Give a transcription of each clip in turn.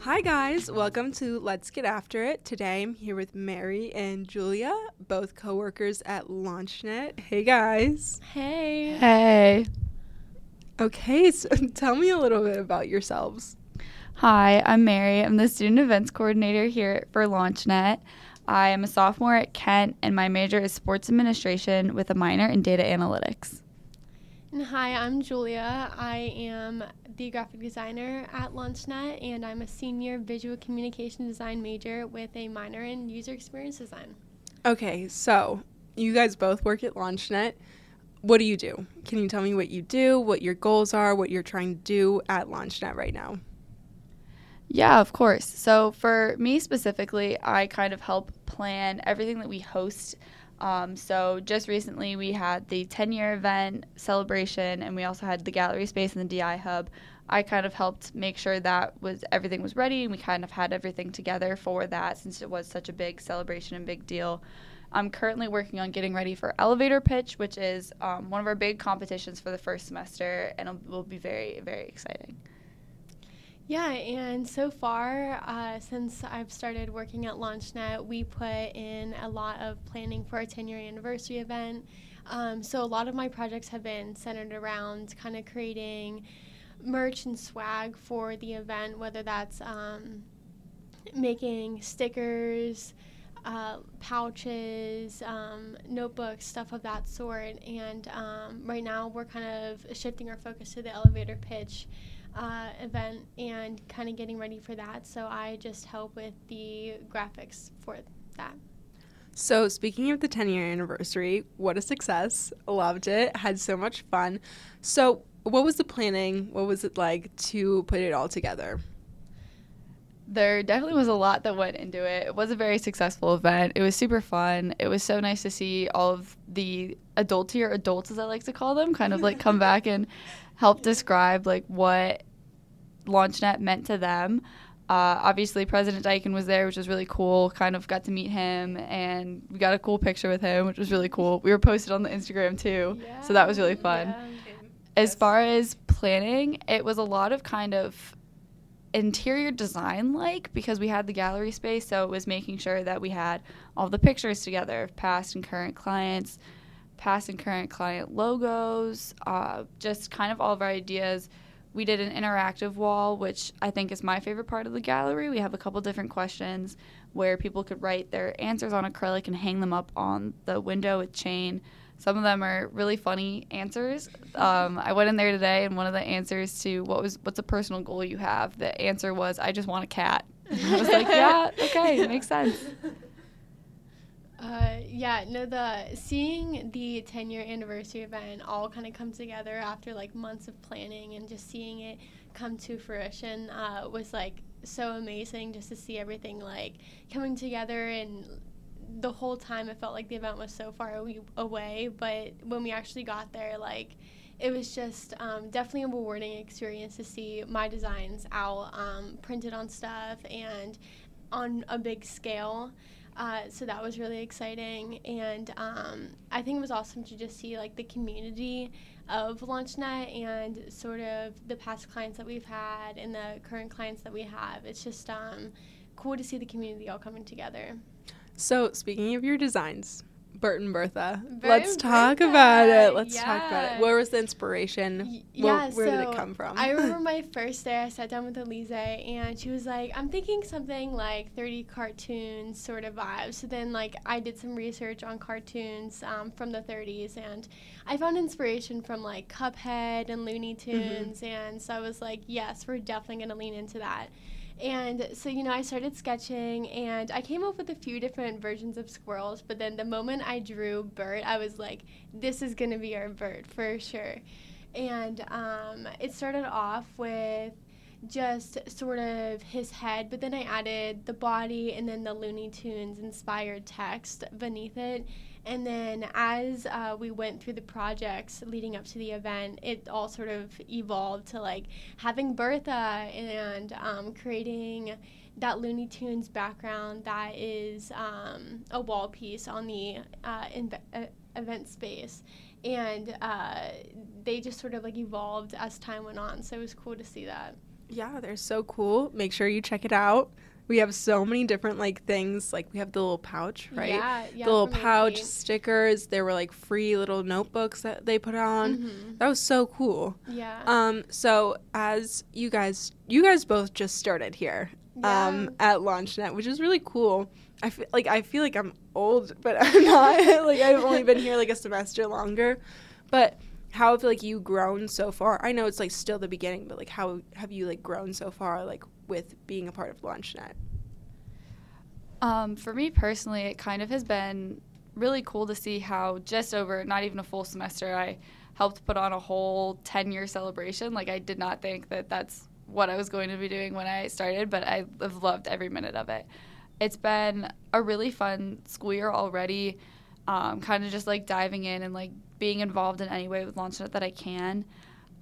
Hi, guys. Welcome to Let's Get After It. Today I'm here with Mary and Julia, both coworkers at LaunchNet. Hey, guys. Hey. Hey. Okay, so tell me a little bit about yourselves. Hi, I'm Mary. I'm the student events coordinator here for LaunchNet. I am a sophomore at Kent, and my major is sports administration with a minor in data analytics. And hi, I'm Julia. I am the graphic designer at LaunchNet, and I'm a senior visual communication design major with a minor in user experience design. Okay, so you guys both work at LaunchNet. What do you do? Can you tell me what you do, what your goals are, what you're trying to do at LaunchNet right now? Yeah, of course. So, for me specifically, I kind of help plan everything that we host um, so just recently we had the 10 year event celebration and we also had the gallery space and the DI hub. I kind of helped make sure that was everything was ready and we kind of had everything together for that since it was such a big celebration and big deal. I'm currently working on getting ready for elevator pitch, which is um, one of our big competitions for the first semester, and it will be very, very exciting. Yeah, and so far, uh, since I've started working at LaunchNet, we put in a lot of planning for our 10 year anniversary event. Um, so, a lot of my projects have been centered around kind of creating merch and swag for the event, whether that's um, making stickers, uh, pouches, um, notebooks, stuff of that sort. And um, right now, we're kind of shifting our focus to the elevator pitch uh, event and kind of getting ready for that. So I just help with the graphics for that. So, speaking of the 10 year anniversary, what a success. Loved it. Had so much fun. So, what was the planning? What was it like to put it all together? There definitely was a lot that went into it. It was a very successful event. It was super fun. It was so nice to see all of the adultier adults, as I like to call them, kind of like come back and help describe like what LaunchNet meant to them. Uh, obviously, President Diacon was there, which was really cool. Kind of got to meet him, and we got a cool picture with him, which was really cool. We were posted on the Instagram too, yeah, so that was really fun. Yeah. As far as planning, it was a lot of kind of interior design like because we had the gallery space, so it was making sure that we had all the pictures together of past and current clients, past and current client logos, uh, just kind of all of our ideas we did an interactive wall, which I think is my favorite part of the gallery. We have a couple different questions where people could write their answers on acrylic and hang them up on the window with chain. Some of them are really funny answers. Um, I went in there today, and one of the answers to what was what's a personal goal you have, the answer was I just want a cat. And I was like, yeah, okay, it makes sense. Uh, yeah, no, the seeing the 10 year anniversary event all kind of come together after like months of planning and just seeing it come to fruition uh, was like so amazing just to see everything like coming together and the whole time it felt like the event was so far away but when we actually got there like it was just um, definitely a rewarding experience to see my designs out um, printed on stuff and on a big scale uh, so that was really exciting, and um, I think it was awesome to just see like the community of LaunchNet and sort of the past clients that we've had and the current clients that we have. It's just um, cool to see the community all coming together. So, speaking of your designs, Burt and Burtha. Burt Let's and talk Burtha. about it. Let's yeah. talk about it. Where was the inspiration? Y- yeah, where, where so did it come from? I remember my first day, I sat down with Elise, and she was like, I'm thinking something like 30 cartoons sort of vibes. So then, like, I did some research on cartoons um, from the 30s, and I found inspiration from, like, Cuphead and Looney mm-hmm. Tunes. Mm-hmm. And so I was like, yes, we're definitely going to lean into that. And so, you know, I started sketching and I came up with a few different versions of squirrels, but then the moment I drew Burt, I was like, this is going to be our Burt for sure. And um, it started off with just sort of his head, but then I added the body and then the Looney Tunes inspired text beneath it. And then as uh, we went through the projects leading up to the event, it all sort of evolved to like having Burtha and um, creating that Looney Tunes background that is um, a wall piece on the uh, inv- uh, event space. and uh, they just sort of like evolved as time went on. So it was cool to see that. Yeah, they're so cool. Make sure you check it out. We have so many different like things. Like we have the little pouch, right? Yeah, yeah. the little pouch stickers. There were like free little notebooks that they put on. Mhm. That was so cool. Yeah. Um, so as you guys, you guys both just started here, um, at LaunchNet, which is really cool. I feel like I feel like I'm old, but I'm not. like I've only been here like a semester longer. But how have like you grown so far? I know it's like still the beginning, but like how have you like grown so far, like with being a part of LaunchNet? Um, for me personally, it kind of has been really cool to see how just over not even a full semester, I helped put on a whole 10 year celebration. Like, I did not think that that's what I was going to be doing when I started, but I have loved every minute of it. It's been a really fun school year already, um, kind of just like diving in and like being involved in any way with LaunchNet that I can.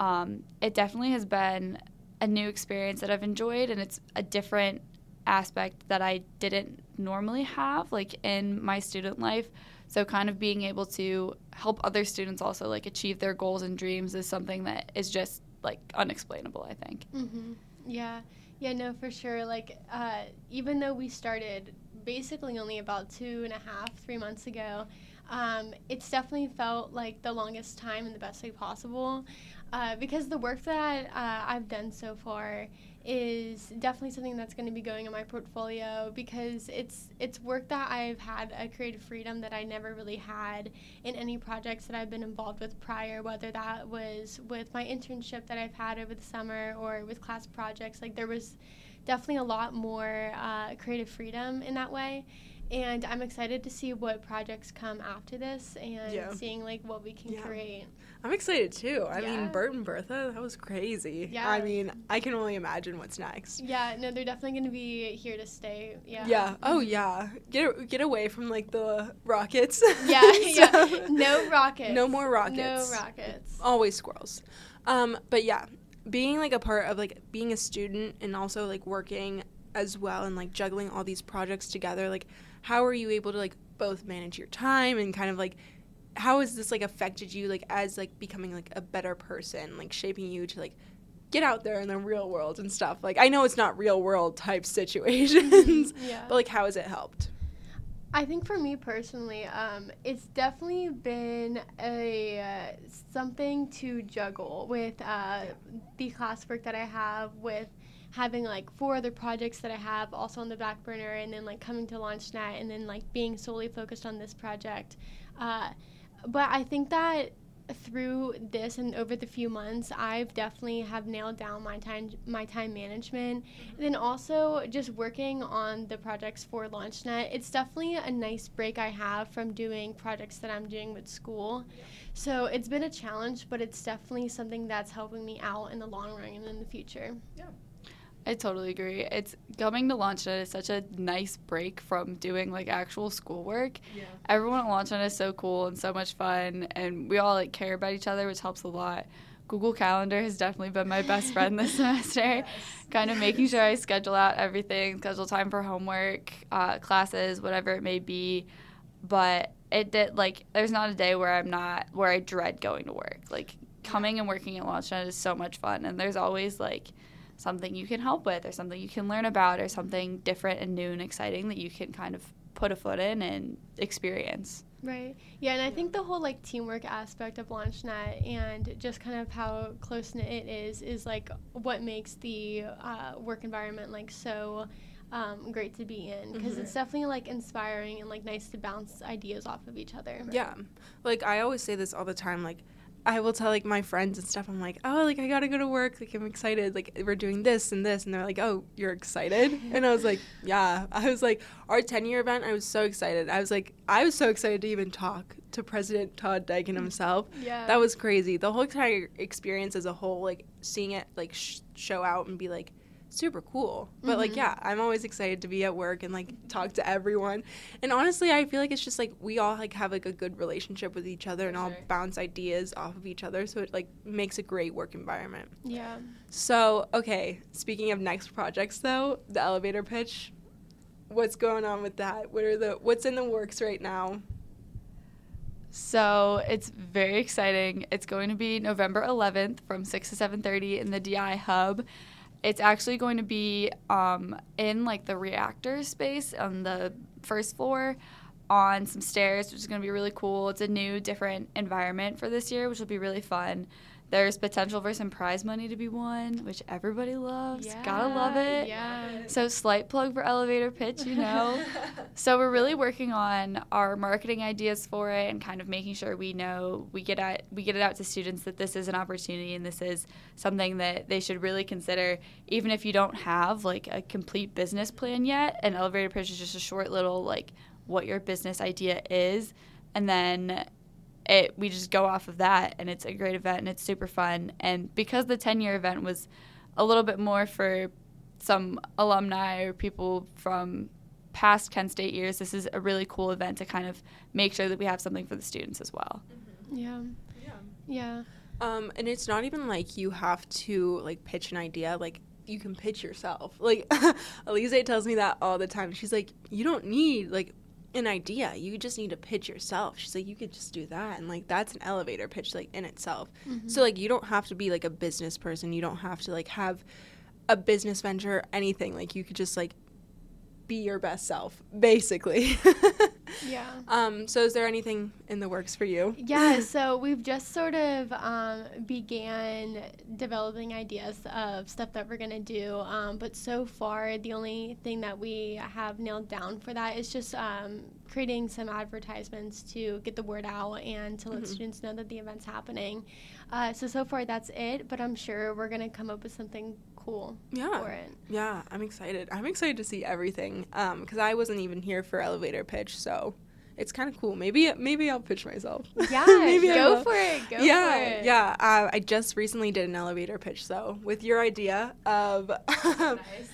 Um, it definitely has been a new experience that I've enjoyed, and it's a different aspect that I didn't normally have like in my student life. So kind of being able to help other students also like achieve their goals and dreams is something that is just like unexplainable, I think. Mm-hmm. Yeah, yeah, no, for sure. Like, uh, even though we started basically only about two and a half, three months ago, um, it's definitely felt like the longest time in the best way possible. Uh, because the work that uh, I've done so far is definitely something that's going to be going in my portfolio because it's it's work that I've had a creative freedom that I never really had in any projects that I've been involved with prior, whether that was with my internship that I've had over the summer or with class projects. Like there was definitely a lot more uh, creative freedom in that way. And I'm excited to see what projects come after this and Yeah. seeing like what we can Yeah. create. I'm excited too. I Yeah. mean, Burt and Burtha, that was crazy. Yeah. I mean, I can only imagine what's next. Yeah, no, they're definitely going to be here to stay. Yeah. Yeah. Oh yeah. Get get away from like the rockets. Yeah, So- yeah. No rockets. No more rockets. No rockets. Always squirrels. Um, but yeah, being like a part of like being a student and also like working as well and like juggling all these projects together, like how are you able to like both manage your time and kind of like how has this like affected you like as like becoming like a better person, like shaping you to like get out there in the real world and stuff. Like I know it's not real world type situations, Yeah. but like how has it helped? I think for me personally, um, it's definitely been a uh, something to juggle with uh, the classwork that I have, with having like four other projects that I have also on the back burner, and then like coming to LaunchNet, and then like being solely focused on this project. Uh, but I think that through this and over the few months, I've definitely have nailed down my time my time management. And then also just working on the projects for LaunchNet. It's definitely a nice break I have from doing projects that I'm doing with school. So it's been a challenge, but it's definitely something that's helping me out in the long run and in the future. I totally agree. It's coming to LaunchNet is such a nice break from doing like actual schoolwork. Yeah. Everyone at LaunchNet is so cool and so much fun, and we all like care about each other, which helps a lot. Google Calendar has definitely been my best friend this semester, kind of making sure I schedule out everything, schedule time for homework, uh, classes, whatever it may be. But it did like there's not a day where I'm not where I dread going to work. Like coming and working at LaunchNet is so much fun, and there's always like something you can help with or something you can learn about or something different and new and exciting that you can kind of put a foot in and experience. Right. Yeah, and I think the whole like teamwork aspect of LaunchNet and just kind of how close knit it is is like what makes the uh, work environment like so um, great to be in because Mhm. it's definitely like inspiring and like nice to bounce ideas off of each other. Yeah. Like I always say this all the time like I will tell like my friends and stuff I'm like, "Oh, like I got to go to work. Like I'm excited. Like we're doing this and this." And they're like, "Oh, you're excited?" And I was like, "Yeah." I was like, "Our 10-year event, I was so excited. I was like I was so excited to even talk to President Todd Diacon himself. Yeah. That was crazy. The whole entire experience as a whole like seeing it like sh- show out and be like super cool. But like Mhm. yeah, I'm always excited to be at work and like talk to everyone. And honestly, I feel like it's just like we all like have like a good relationship with each other and all bounce ideas off of each other, so it like makes a great work environment. Yeah. So, okay, speaking of next projects though, the elevator pitch, what's going on with that? What are the what's in the works right now? So it's very exciting. It's going to be November 11th from 6 to 7:30 in the DI Hub. It's actually going to be um, in like the reactor space on the first floor on some stairs, which is going to be really cool. It's a new, different environment for this year, which will be really fun. There's potential for some prize money to be won, which everybody loves. Gotta love it. Yeah. So slight plug for elevator pitch, you know. so we're really working on our marketing ideas for it and kind of making sure we know we get at we get it out to students that this is an opportunity and this is something that they should really consider even if you don't have like a complete business plan yet. An elevator pitch is just a short little like what your business idea is and then it we just go off of that and it's a great event and it's super fun and because the 10 year event was a little bit more for some alumni or people from past Kent State years this is a really cool event to kind of make sure that we have something for the students as well Yeah. Yeah. Yeah. Um, and it's not even like you have to like pitch an idea. Like you can pitch yourself. Like Elise tells me that all the time. She's like, you don't need like an idea. You just need to pitch yourself. She's like, you could just do that, and like that's an elevator pitch like in itself. Mm-hmm. So like you don't have to be like a business person. You don't have to like have a business venture, anything. Like you could just like be your best self, basically. Yeah. um. So is there anything in the works for you? Yeah, so we've just sort of um, began developing ideas of stuff that we're gonna do, um, but so far the only thing that we have nailed down for that is just um, creating some advertisements to get the word out and to let Mhm. students know that the event's happening. Uh, so so far that's it, but I'm sure we're gonna come up with something cool Yeah. for it. Yeah, I'm excited. I'm excited to see everything um because I wasn't even here for elevator pitch, so it's kind of cool. Maybe maybe I'll pitch myself. Yeah, Maybe go for it. Go yeah, for it. yeah. Uh, I just recently did an elevator pitch, though, with your idea of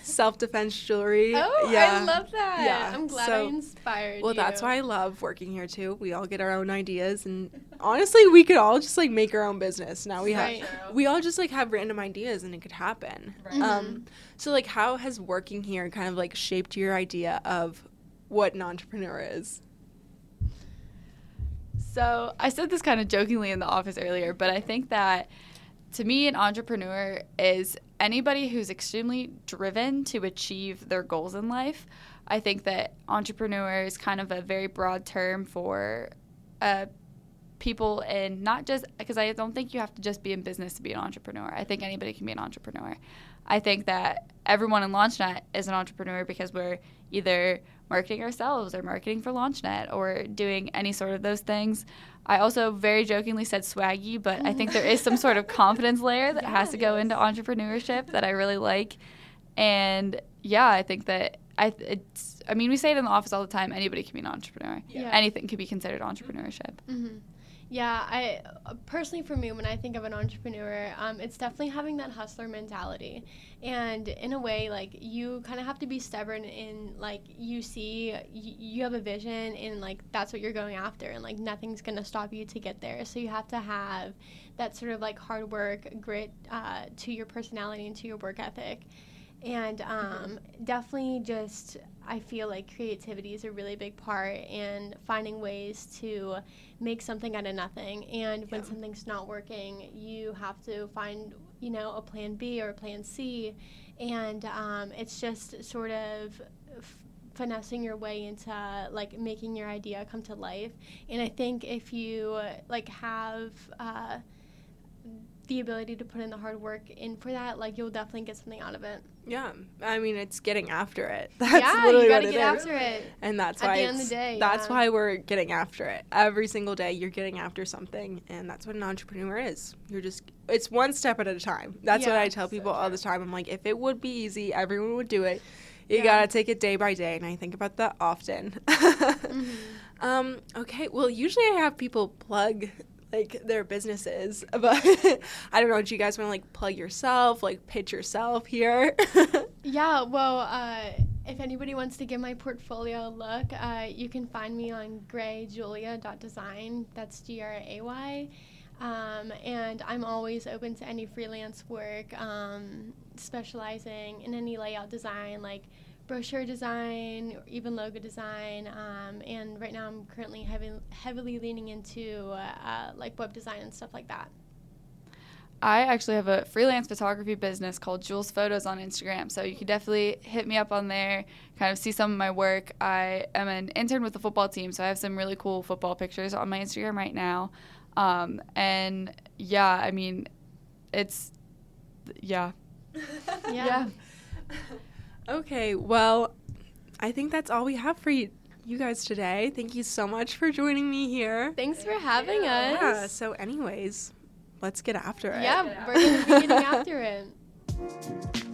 self defense jewelry. Oh, yeah. I love that. Yeah, I'm glad I so- inspired Well, you. that's why I love working here too. We all get our own ideas, and honestly, we could all just like make our own business. Now we have, Right. we all just like have random ideas, and it could happen. Right. Mm-hmm. Um, so like, how has working here kind of like shaped your idea of what an entrepreneur is? So I said this kind of jokingly in the office earlier, but I think that to me, an entrepreneur is anybody who's extremely driven to achieve their goals in life. I think that entrepreneur is kind of a very broad term for uh, people and not just because I don't think you have to just be in business to be an entrepreneur. I think anybody can be an entrepreneur. I think that everyone in LaunchNet is an entrepreneur because we're either marketing ourselves or marketing for LaunchNet or doing any sort of those things. I also very jokingly said swaggy, but I think there is some sort of confidence layer that has to go into entrepreneurship that I really like. And yeah, I think that I it's I mean we say it in the office all the time. Anybody can be an entrepreneur. Yeah. Anything could be considered entrepreneurship. hmm Yeah, I personally for me, when I think of an entrepreneur, um, it's definitely having that hustler mentality, and in a way, like you kind of have to be stubborn in like you see y- you have a vision and like that's what you're going after, and like nothing's gonna stop you to get there. So you have to have that sort of like hard work, grit uh, to your personality and to your work ethic. And um, definitely just, I feel like creativity is a really big part and finding ways to make something out of nothing. And when Yeah. something's not working, you have to find, you know, a plan B or a plan C. And um, it's just sort of f- finessing your way into like making your idea come to life. And I think if you like have, uh, the ability to put in the hard work in for that, like you'll definitely get something out of it. Yeah, I mean it's getting after it. That's yeah, literally you gotta what get it is. after it. And that's At why the end of the day, that's yeah. why we're getting after it. Every single day you're getting after something and that's what an entrepreneur is. You're just it's one step at a time. That's what I tell people all the time. I'm like if it would be easy, everyone would do it. You Yeah. got to take it day by day and I think about that often. Mhm. Um okay, well usually I have people plug like their businesses, but I don't know. Do you guys want to like plug yourself, like pitch yourself here? Yeah, well, uh, if anybody wants to give my portfolio a look, uh, you can find me on grayjulia.design. That's G R A Y. Um, and I'm always open to any freelance work, um, specializing in any layout design, like brochure design, or even logo design. Um, and right now, I'm currently heavy, heavily leaning into uh, like web design and stuff like that. I actually have a freelance photography business called Jules Photos on Instagram. So you can definitely hit me up on there, kind of see some of my work. I am an intern with the football team, so I have some really cool football pictures on my Instagram right now. Um, and yeah, I mean, it's, yeah. Yeah. Okay, well, I think that's all we have for you, you guys today. Thank you so much for joining me here. Thanks for having us. Yeah, so, anyways, let's get after it. Yeah, we're going to be getting after it.